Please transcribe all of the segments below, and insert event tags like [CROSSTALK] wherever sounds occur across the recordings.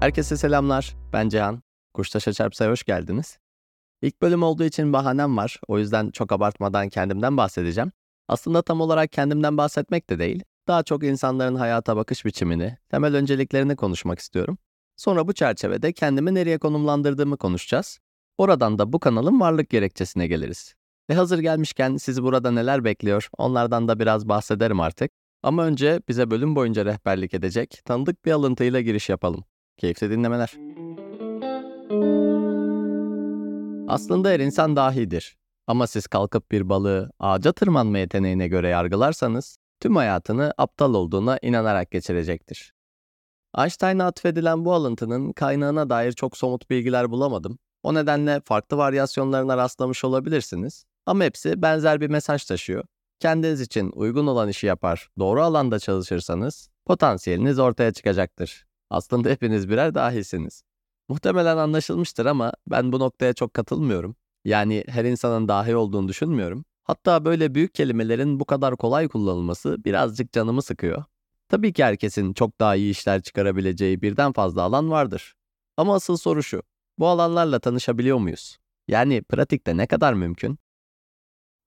Herkese selamlar. Ben Cihan. Kuştaş'a Çarpsa'ya hoş geldiniz. İlk bölüm olduğu için bahanem var. O yüzden çok abartmadan kendimden bahsedeceğim. Aslında tam olarak kendimden bahsetmek de değil. Daha çok insanların hayata bakış biçimini, temel önceliklerini konuşmak istiyorum. Sonra bu çerçevede kendimi nereye konumlandırdığımı konuşacağız. Oradan da bu kanalın varlık gerekçesine geliriz. Ve hazır gelmişken sizi burada neler bekliyor onlardan da biraz bahsederim artık. Ama önce bize bölüm boyunca rehberlik edecek tanıdık bir alıntıyla giriş yapalım. Keyifli dinlemeler. Aslında her insan dahidir. Ama siz kalkıp bir balığı ağaca tırmanma yeteneğine göre yargılarsanız, tüm hayatını aptal olduğuna inanarak geçirecektir. Einstein'a atfedilen bu alıntının kaynağına dair çok somut bilgiler bulamadım. O nedenle farklı varyasyonlarına rastlamış olabilirsiniz. Ama hepsi benzer bir mesaj taşıyor. Kendiniz için uygun olan işi yapar, doğru alanda çalışırsanız potansiyeliniz ortaya çıkacaktır. Aslında hepiniz birer dahisiniz. Muhtemelen anlaşılmıştır ama ben bu noktaya çok katılmıyorum. Yani her insanın dahi olduğunu düşünmüyorum. Hatta böyle büyük kelimelerin bu kadar kolay kullanılması birazcık canımı sıkıyor. Tabii ki herkesin çok daha iyi işler çıkarabileceği birden fazla alan vardır. Ama asıl soru şu. Bu alanlarla tanışabiliyor muyuz? Yani pratikte ne kadar mümkün?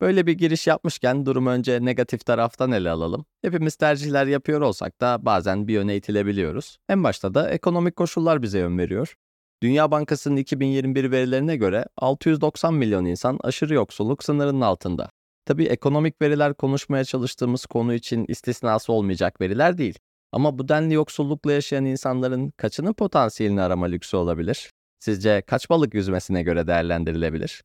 Böyle bir giriş yapmışken durumu önce negatif taraftan ele alalım. Hepimiz tercihler yapıyor olsak da bazen bir yöne itilebiliyoruz. En başta da ekonomik koşullar bize yön veriyor. Dünya Bankası'nın 2021 verilerine göre 690 milyon insan aşırı yoksulluk sınırının altında. Tabii ekonomik veriler konuşmaya çalıştığımız konu için istisnası olmayacak veriler değil. Ama bu denli yoksullukla yaşayan insanların kaçının potansiyelini arama lüksü olabilir? Sizce kaç balık yüzmesine göre değerlendirilebilir?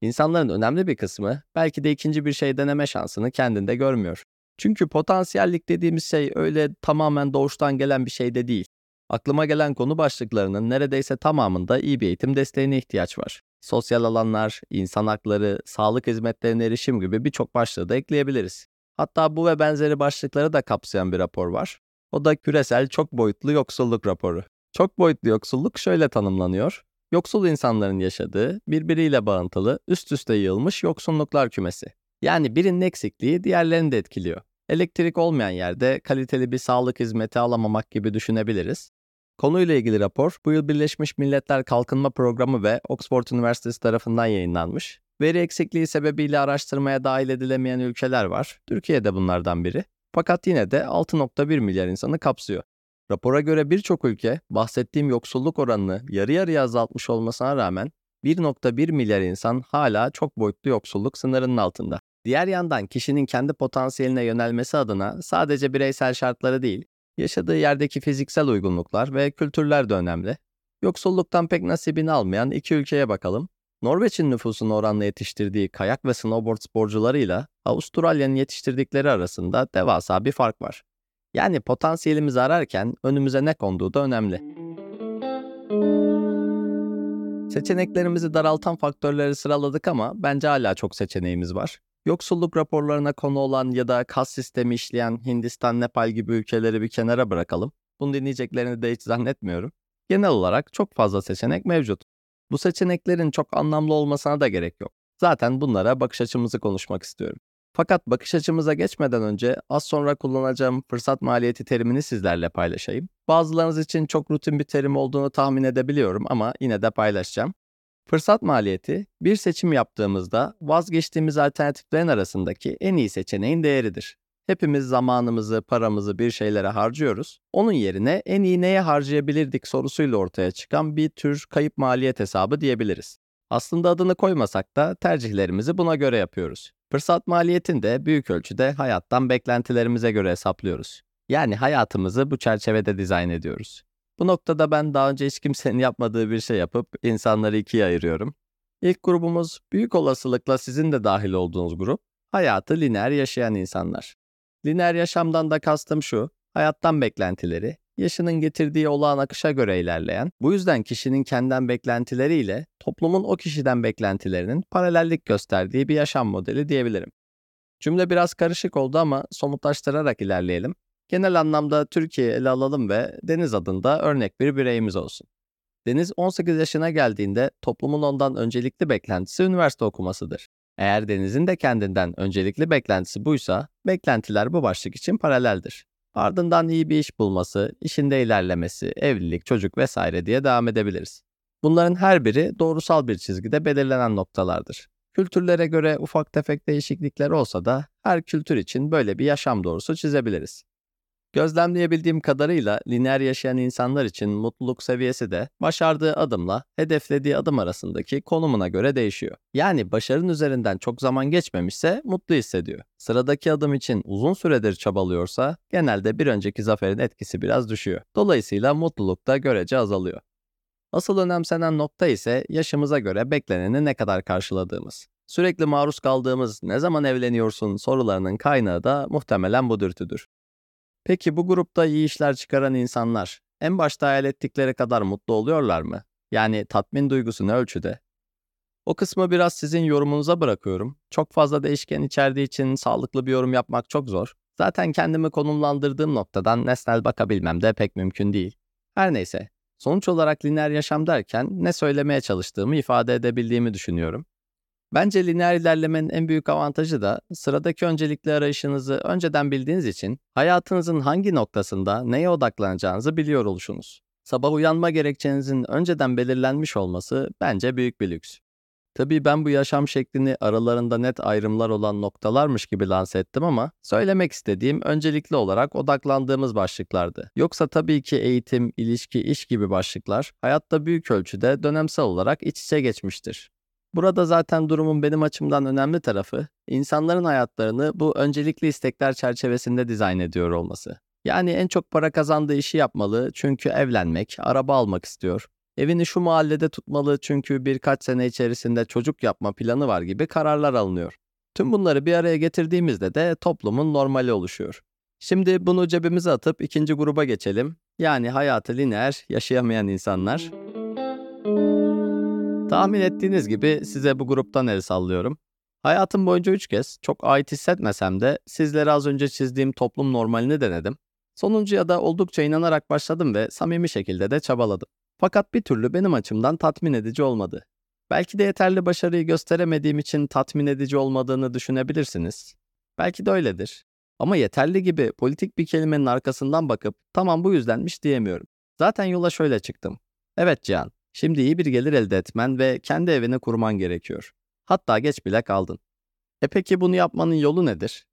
İnsanların önemli bir kısmı belki de ikinci bir şey deneme şansını kendinde görmüyor. Çünkü potansiyellik dediğimiz şey öyle tamamen doğuştan gelen bir şey de değil. Aklıma gelen konu başlıklarının neredeyse tamamında iyi bir eğitim desteğine ihtiyaç var. Sosyal alanlar, insan hakları, sağlık hizmetlerine erişim gibi birçok başlığı da ekleyebiliriz. Hatta bu ve benzeri başlıkları da kapsayan bir rapor var. O da küresel çok boyutlu yoksulluk raporu. Çok boyutlu yoksulluk şöyle tanımlanıyor. Yoksul insanların yaşadığı, birbiriyle bağıntılı, üst üste yığılmış yoksunluklar kümesi. Yani birinin eksikliği diğerlerini de etkiliyor. Elektrik olmayan yerde kaliteli bir sağlık hizmeti alamamak gibi düşünebiliriz. Konuyla ilgili rapor bu yıl Birleşmiş Milletler Kalkınma Programı ve Oxford Üniversitesi tarafından yayınlanmış. Veri eksikliği sebebiyle araştırmaya dahil edilemeyen ülkeler var. Türkiye de bunlardan biri. Fakat yine de 6.1 milyar insanı kapsıyor. Rapora göre birçok ülke bahsettiğim yoksulluk oranını yarı yarıya azaltmış olmasına rağmen 1.1 milyar insan hala çok boyutlu yoksulluk sınırının altında. Diğer yandan kişinin kendi potansiyeline yönelmesi adına sadece bireysel şartları değil, yaşadığı yerdeki fiziksel uygunluklar ve kültürler de önemli. Yoksulluktan pek nasibini almayan iki ülkeye bakalım. Norveç'in nüfusunu oranla yetiştirdiği kayak ve snowboard sporcularıyla Avustralya'nın yetiştirdikleri arasında devasa bir fark var. Yani potansiyelimizi ararken önümüze ne konduğu da önemli. Seçeneklerimizi daraltan faktörleri sıraladık ama bence hala çok seçeneğimiz var. Yoksulluk raporlarına konu olan ya da kas sistemi işleyen Hindistan, Nepal gibi ülkeleri bir kenara bırakalım. Bunu dinleyeceklerini de hiç zannetmiyorum. Genel olarak çok fazla seçenek mevcut. Bu seçeneklerin çok anlamlı olmasına da gerek yok. Zaten bunlara bakış açımızı konuşmak istiyorum. Fakat bakış açımıza geçmeden önce az sonra kullanacağım fırsat maliyeti terimini sizlerle paylaşayım. Bazılarınız için çok rutin bir terim olduğunu tahmin edebiliyorum ama yine de paylaşacağım. Fırsat maliyeti, bir seçim yaptığımızda vazgeçtiğimiz alternatiflerin arasındaki en iyi seçeneğin değeridir. Hepimiz zamanımızı, paramızı bir şeylere harcıyoruz. Onun yerine en iyi neye harcayabilirdik sorusuyla ortaya çıkan bir tür kayıp maliyet hesabı diyebiliriz. Aslında adını koymasak da tercihlerimizi buna göre yapıyoruz. Fırsat maliyetini de büyük ölçüde hayattan beklentilerimize göre hesaplıyoruz. Yani hayatımızı bu çerçevede dizayn ediyoruz. Bu noktada ben daha önce hiç kimsenin [LAUGHS] yapmadığı bir şey yapıp insanları ikiye ayırıyorum. İlk grubumuz büyük olasılıkla sizin de dahil olduğunuz grup, hayatı lineer yaşayan insanlar. Lineer yaşamdan da kastım şu, hayattan beklentileri, yaşının getirdiği olağan akışa göre ilerleyen, bu yüzden kişinin kendinden beklentileriyle toplumun o kişiden beklentilerinin paralellik gösterdiği bir yaşam modeli diyebilirim. Cümle biraz karışık oldu ama somutlaştırarak ilerleyelim. Genel anlamda Türkiye'yi ele alalım ve Deniz adında örnek bir bireyimiz olsun. Deniz 18 yaşına geldiğinde toplumun ondan öncelikli beklentisi üniversite okumasıdır. Eğer Deniz'in de kendinden öncelikli beklentisi buysa, beklentiler bu başlık için paraleldir. Ardından iyi bir iş bulması, işinde ilerlemesi, evlilik, çocuk vesaire diye devam edebiliriz. Bunların her biri doğrusal bir çizgide belirlenen noktalardır. Kültürlere göre ufak tefek değişiklikler olsa da her kültür için böyle bir yaşam doğrusu çizebiliriz. Gözlemleyebildiğim kadarıyla lineer yaşayan insanlar için mutluluk seviyesi de başardığı adımla hedeflediği adım arasındaki konumuna göre değişiyor. Yani başarının üzerinden çok zaman geçmemişse mutlu hissediyor. Sıradaki adım için uzun süredir çabalıyorsa genelde bir önceki zaferin etkisi biraz düşüyor. Dolayısıyla mutluluk da görece azalıyor. Asıl önemsenen nokta ise yaşımıza göre bekleneni ne kadar karşıladığımız. Sürekli maruz kaldığımız ne zaman evleniyorsun sorularının kaynağı da muhtemelen bu dürtüdür. Peki bu grupta iyi işler çıkaran insanlar en başta hayal ettikleri kadar mutlu oluyorlar mı? Yani tatmin duygusu ne ölçüde? O kısmı biraz sizin yorumunuza bırakıyorum. Çok fazla değişken içerdiği için sağlıklı bir yorum yapmak çok zor. Zaten kendimi konumlandırdığım noktadan nesnel bakabilmem de pek mümkün değil. Her neyse, sonuç olarak lineer yaşam derken ne söylemeye çalıştığımı ifade edebildiğimi düşünüyorum. Bence lineer ilerlemenin en büyük avantajı da sıradaki öncelikli arayışınızı önceden bildiğiniz için hayatınızın hangi noktasında neye odaklanacağınızı biliyor oluşunuz. Sabah uyanma gerekçenizin önceden belirlenmiş olması bence büyük bir lüks. Tabii ben bu yaşam şeklini aralarında net ayrımlar olan noktalarmış gibi lanse ettim ama söylemek istediğim öncelikli olarak odaklandığımız başlıklardı. Yoksa tabii ki eğitim, ilişki, iş gibi başlıklar hayatta büyük ölçüde dönemsel olarak iç içe geçmiştir. Burada zaten durumun benim açımdan önemli tarafı, insanların hayatlarını bu öncelikli istekler çerçevesinde dizayn ediyor olması. Yani en çok para kazandığı işi yapmalı çünkü evlenmek, araba almak istiyor. Evini şu mahallede tutmalı çünkü birkaç sene içerisinde çocuk yapma planı var gibi kararlar alınıyor. Tüm bunları bir araya getirdiğimizde de toplumun normali oluşuyor. Şimdi bunu cebimize atıp ikinci gruba geçelim. Yani hayatı lineer yaşayamayan insanlar. Tahmin ettiğiniz gibi size bu gruptan el sallıyorum. Hayatım boyunca 3 kez çok ait hissetmesem de sizlere az önce çizdiğim toplum normalini denedim. Sonuncuya da oldukça inanarak başladım ve samimi şekilde de çabaladım. Fakat bir türlü benim açımdan tatmin edici olmadı. Belki de yeterli başarıyı gösteremediğim için tatmin edici olmadığını düşünebilirsiniz. Belki de öyledir. Ama yeterli gibi politik bir kelimenin arkasından bakıp tamam bu yüzdenmiş diyemiyorum. Zaten yola şöyle çıktım. Evet Cihan, Şimdi iyi bir gelir elde etmen ve kendi evini kurman gerekiyor. Hatta geç bile kaldın. E peki bunu yapmanın yolu nedir?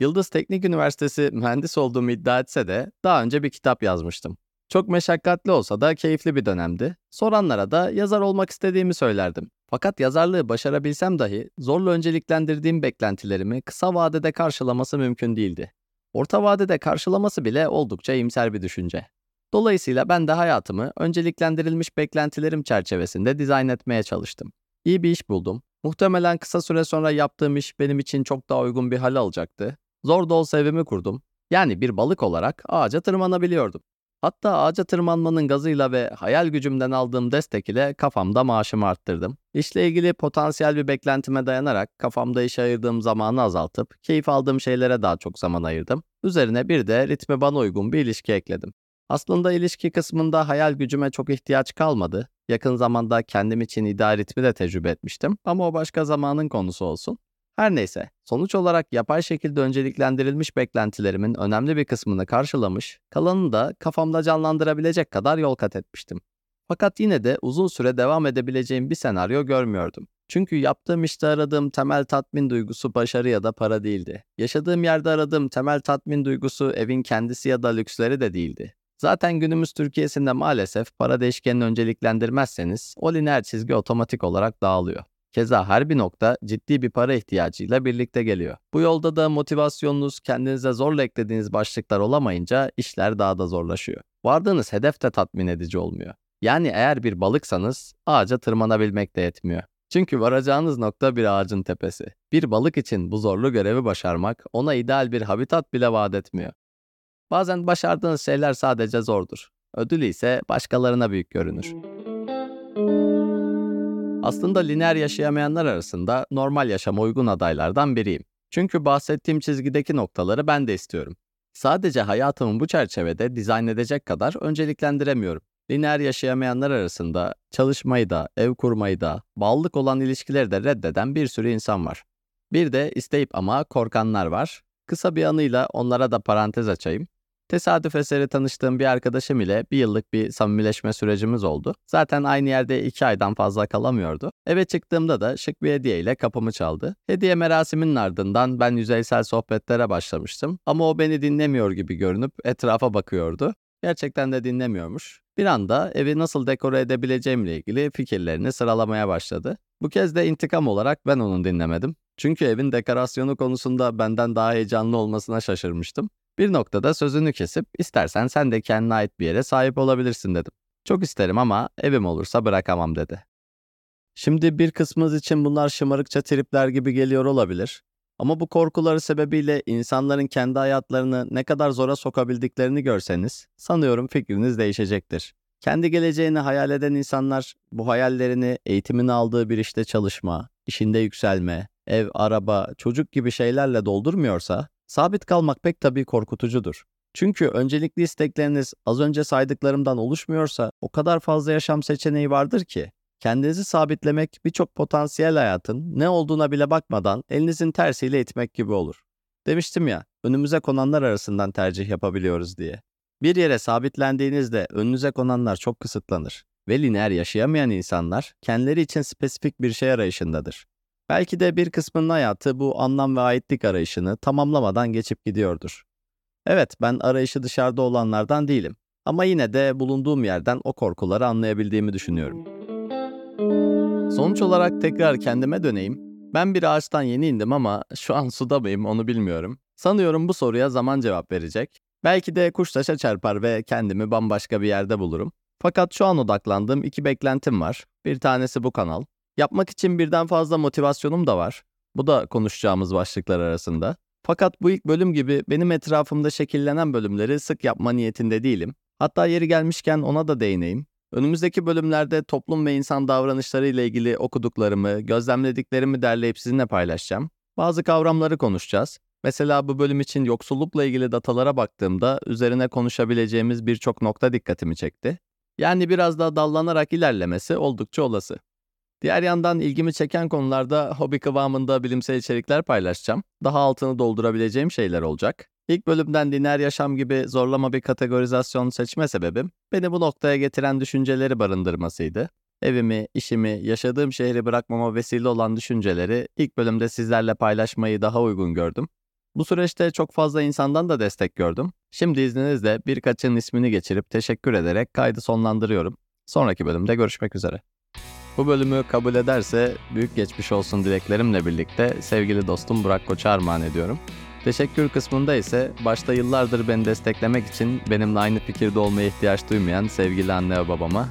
Yıldız Teknik Üniversitesi mühendis olduğumu iddia etse de daha önce bir kitap yazmıştım. Çok meşakkatli olsa da keyifli bir dönemdi. Soranlara da yazar olmak istediğimi söylerdim. Fakat yazarlığı başarabilsem dahi zorla önceliklendirdiğim beklentilerimi kısa vadede karşılaması mümkün değildi. Orta vadede karşılaması bile oldukça iyimser bir düşünce. Dolayısıyla ben de hayatımı önceliklendirilmiş beklentilerim çerçevesinde dizayn etmeye çalıştım. İyi bir iş buldum. Muhtemelen kısa süre sonra yaptığım iş benim için çok daha uygun bir hal alacaktı. Zor da olsa evimi kurdum. Yani bir balık olarak ağaca tırmanabiliyordum. Hatta ağaca tırmanmanın gazıyla ve hayal gücümden aldığım destek ile kafamda maaşımı arttırdım. İşle ilgili potansiyel bir beklentime dayanarak kafamda işe ayırdığım zamanı azaltıp keyif aldığım şeylere daha çok zaman ayırdım. Üzerine bir de ritme bana uygun bir ilişki ekledim. Aslında ilişki kısmında hayal gücüme çok ihtiyaç kalmadı. Yakın zamanda kendim için ideal ritmi de tecrübe etmiştim ama o başka zamanın konusu olsun. Her neyse, sonuç olarak yapay şekilde önceliklendirilmiş beklentilerimin önemli bir kısmını karşılamış, kalanını da kafamda canlandırabilecek kadar yol kat etmiştim. Fakat yine de uzun süre devam edebileceğim bir senaryo görmüyordum. Çünkü yaptığım işte aradığım temel tatmin duygusu başarı ya da para değildi. Yaşadığım yerde aradığım temel tatmin duygusu evin kendisi ya da lüksleri de değildi. Zaten günümüz Türkiye'sinde maalesef para değişkenini önceliklendirmezseniz o lineer çizgi otomatik olarak dağılıyor. Keza her bir nokta ciddi bir para ihtiyacıyla birlikte geliyor. Bu yolda da motivasyonunuz kendinize zorla eklediğiniz başlıklar olamayınca işler daha da zorlaşıyor. Vardığınız hedef de tatmin edici olmuyor. Yani eğer bir balıksanız ağaca tırmanabilmek de yetmiyor. Çünkü varacağınız nokta bir ağacın tepesi. Bir balık için bu zorlu görevi başarmak ona ideal bir habitat bile vaat etmiyor. Bazen başardığınız şeyler sadece zordur. Ödülü ise başkalarına büyük görünür. Aslında lineer yaşayamayanlar arasında normal yaşama uygun adaylardan biriyim. Çünkü bahsettiğim çizgideki noktaları ben de istiyorum. Sadece hayatımı bu çerçevede dizayn edecek kadar önceliklendiremiyorum. Lineer yaşayamayanlar arasında çalışmayı da, ev kurmayı da, bağlılık olan ilişkileri de reddeden bir sürü insan var. Bir de isteyip ama korkanlar var. Kısa bir anıyla onlara da parantez açayım. Tesadüf eseri tanıştığım bir arkadaşım ile bir yıllık bir samimileşme sürecimiz oldu. Zaten aynı yerde iki aydan fazla kalamıyordu. Eve çıktığımda da şık bir hediye ile kapımı çaldı. Hediye merasiminin ardından ben yüzeysel sohbetlere başlamıştım. Ama o beni dinlemiyor gibi görünüp etrafa bakıyordu. Gerçekten de dinlemiyormuş. Bir anda evi nasıl dekore edebileceğimle ilgili fikirlerini sıralamaya başladı. Bu kez de intikam olarak ben onu dinlemedim. Çünkü evin dekorasyonu konusunda benden daha heyecanlı olmasına şaşırmıştım. Bir noktada sözünü kesip istersen sen de kendine ait bir yere sahip olabilirsin dedim. Çok isterim ama evim olursa bırakamam dedi. Şimdi bir kısmınız için bunlar şımarıkça tripler gibi geliyor olabilir. Ama bu korkuları sebebiyle insanların kendi hayatlarını ne kadar zora sokabildiklerini görseniz sanıyorum fikriniz değişecektir. Kendi geleceğini hayal eden insanlar bu hayallerini eğitimini aldığı bir işte çalışma, işinde yükselme, ev, araba, çocuk gibi şeylerle doldurmuyorsa sabit kalmak pek tabii korkutucudur. Çünkü öncelikli istekleriniz az önce saydıklarımdan oluşmuyorsa o kadar fazla yaşam seçeneği vardır ki kendinizi sabitlemek birçok potansiyel hayatın ne olduğuna bile bakmadan elinizin tersiyle itmek gibi olur. Demiştim ya, önümüze konanlar arasından tercih yapabiliyoruz diye. Bir yere sabitlendiğinizde önünüze konanlar çok kısıtlanır ve lineer yaşayamayan insanlar kendileri için spesifik bir şey arayışındadır. Belki de bir kısmının hayatı bu anlam ve aitlik arayışını tamamlamadan geçip gidiyordur. Evet, ben arayışı dışarıda olanlardan değilim. Ama yine de bulunduğum yerden o korkuları anlayabildiğimi düşünüyorum. Sonuç olarak tekrar kendime döneyim. Ben bir ağaçtan yeni indim ama şu an suda mıyım onu bilmiyorum. Sanıyorum bu soruya zaman cevap verecek. Belki de kuş taşa çarpar ve kendimi bambaşka bir yerde bulurum. Fakat şu an odaklandığım iki beklentim var. Bir tanesi bu kanal. Yapmak için birden fazla motivasyonum da var. Bu da konuşacağımız başlıklar arasında. Fakat bu ilk bölüm gibi benim etrafımda şekillenen bölümleri sık yapma niyetinde değilim. Hatta yeri gelmişken ona da değineyim. Önümüzdeki bölümlerde toplum ve insan davranışları ile ilgili okuduklarımı, gözlemlediklerimi derleyip sizinle paylaşacağım. Bazı kavramları konuşacağız. Mesela bu bölüm için yoksullukla ilgili datalara baktığımda üzerine konuşabileceğimiz birçok nokta dikkatimi çekti. Yani biraz daha dallanarak ilerlemesi oldukça olası. Diğer yandan ilgimi çeken konularda hobi kıvamında bilimsel içerikler paylaşacağım. Daha altını doldurabileceğim şeyler olacak. İlk bölümden lineer yaşam gibi zorlama bir kategorizasyon seçme sebebim, beni bu noktaya getiren düşünceleri barındırmasıydı. Evimi, işimi, yaşadığım şehri bırakmama vesile olan düşünceleri ilk bölümde sizlerle paylaşmayı daha uygun gördüm. Bu süreçte çok fazla insandan da destek gördüm. Şimdi izninizle birkaçının ismini geçirip teşekkür ederek kaydı sonlandırıyorum. Sonraki bölümde görüşmek üzere. Bu bölümü kabul ederse büyük geçmiş olsun dileklerimle birlikte sevgili dostum Burak Koç'a armağan ediyorum. Teşekkür kısmında ise başta yıllardır beni desteklemek için benimle aynı fikirde olmaya ihtiyaç duymayan sevgili anne ve babama,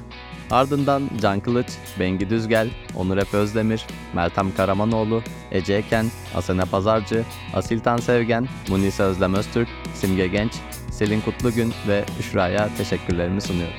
ardından Can Kılıç, Bengi Düzgel, Onur Efe Özdemir, Meltem Karamanoğlu, Ece Eken, Asena Pazarcı, Asiltan Sevgen, Munisa Özlem Öztürk, Simge Genç, Selin Kutlugün ve Üşra'ya teşekkürlerimi sunuyorum.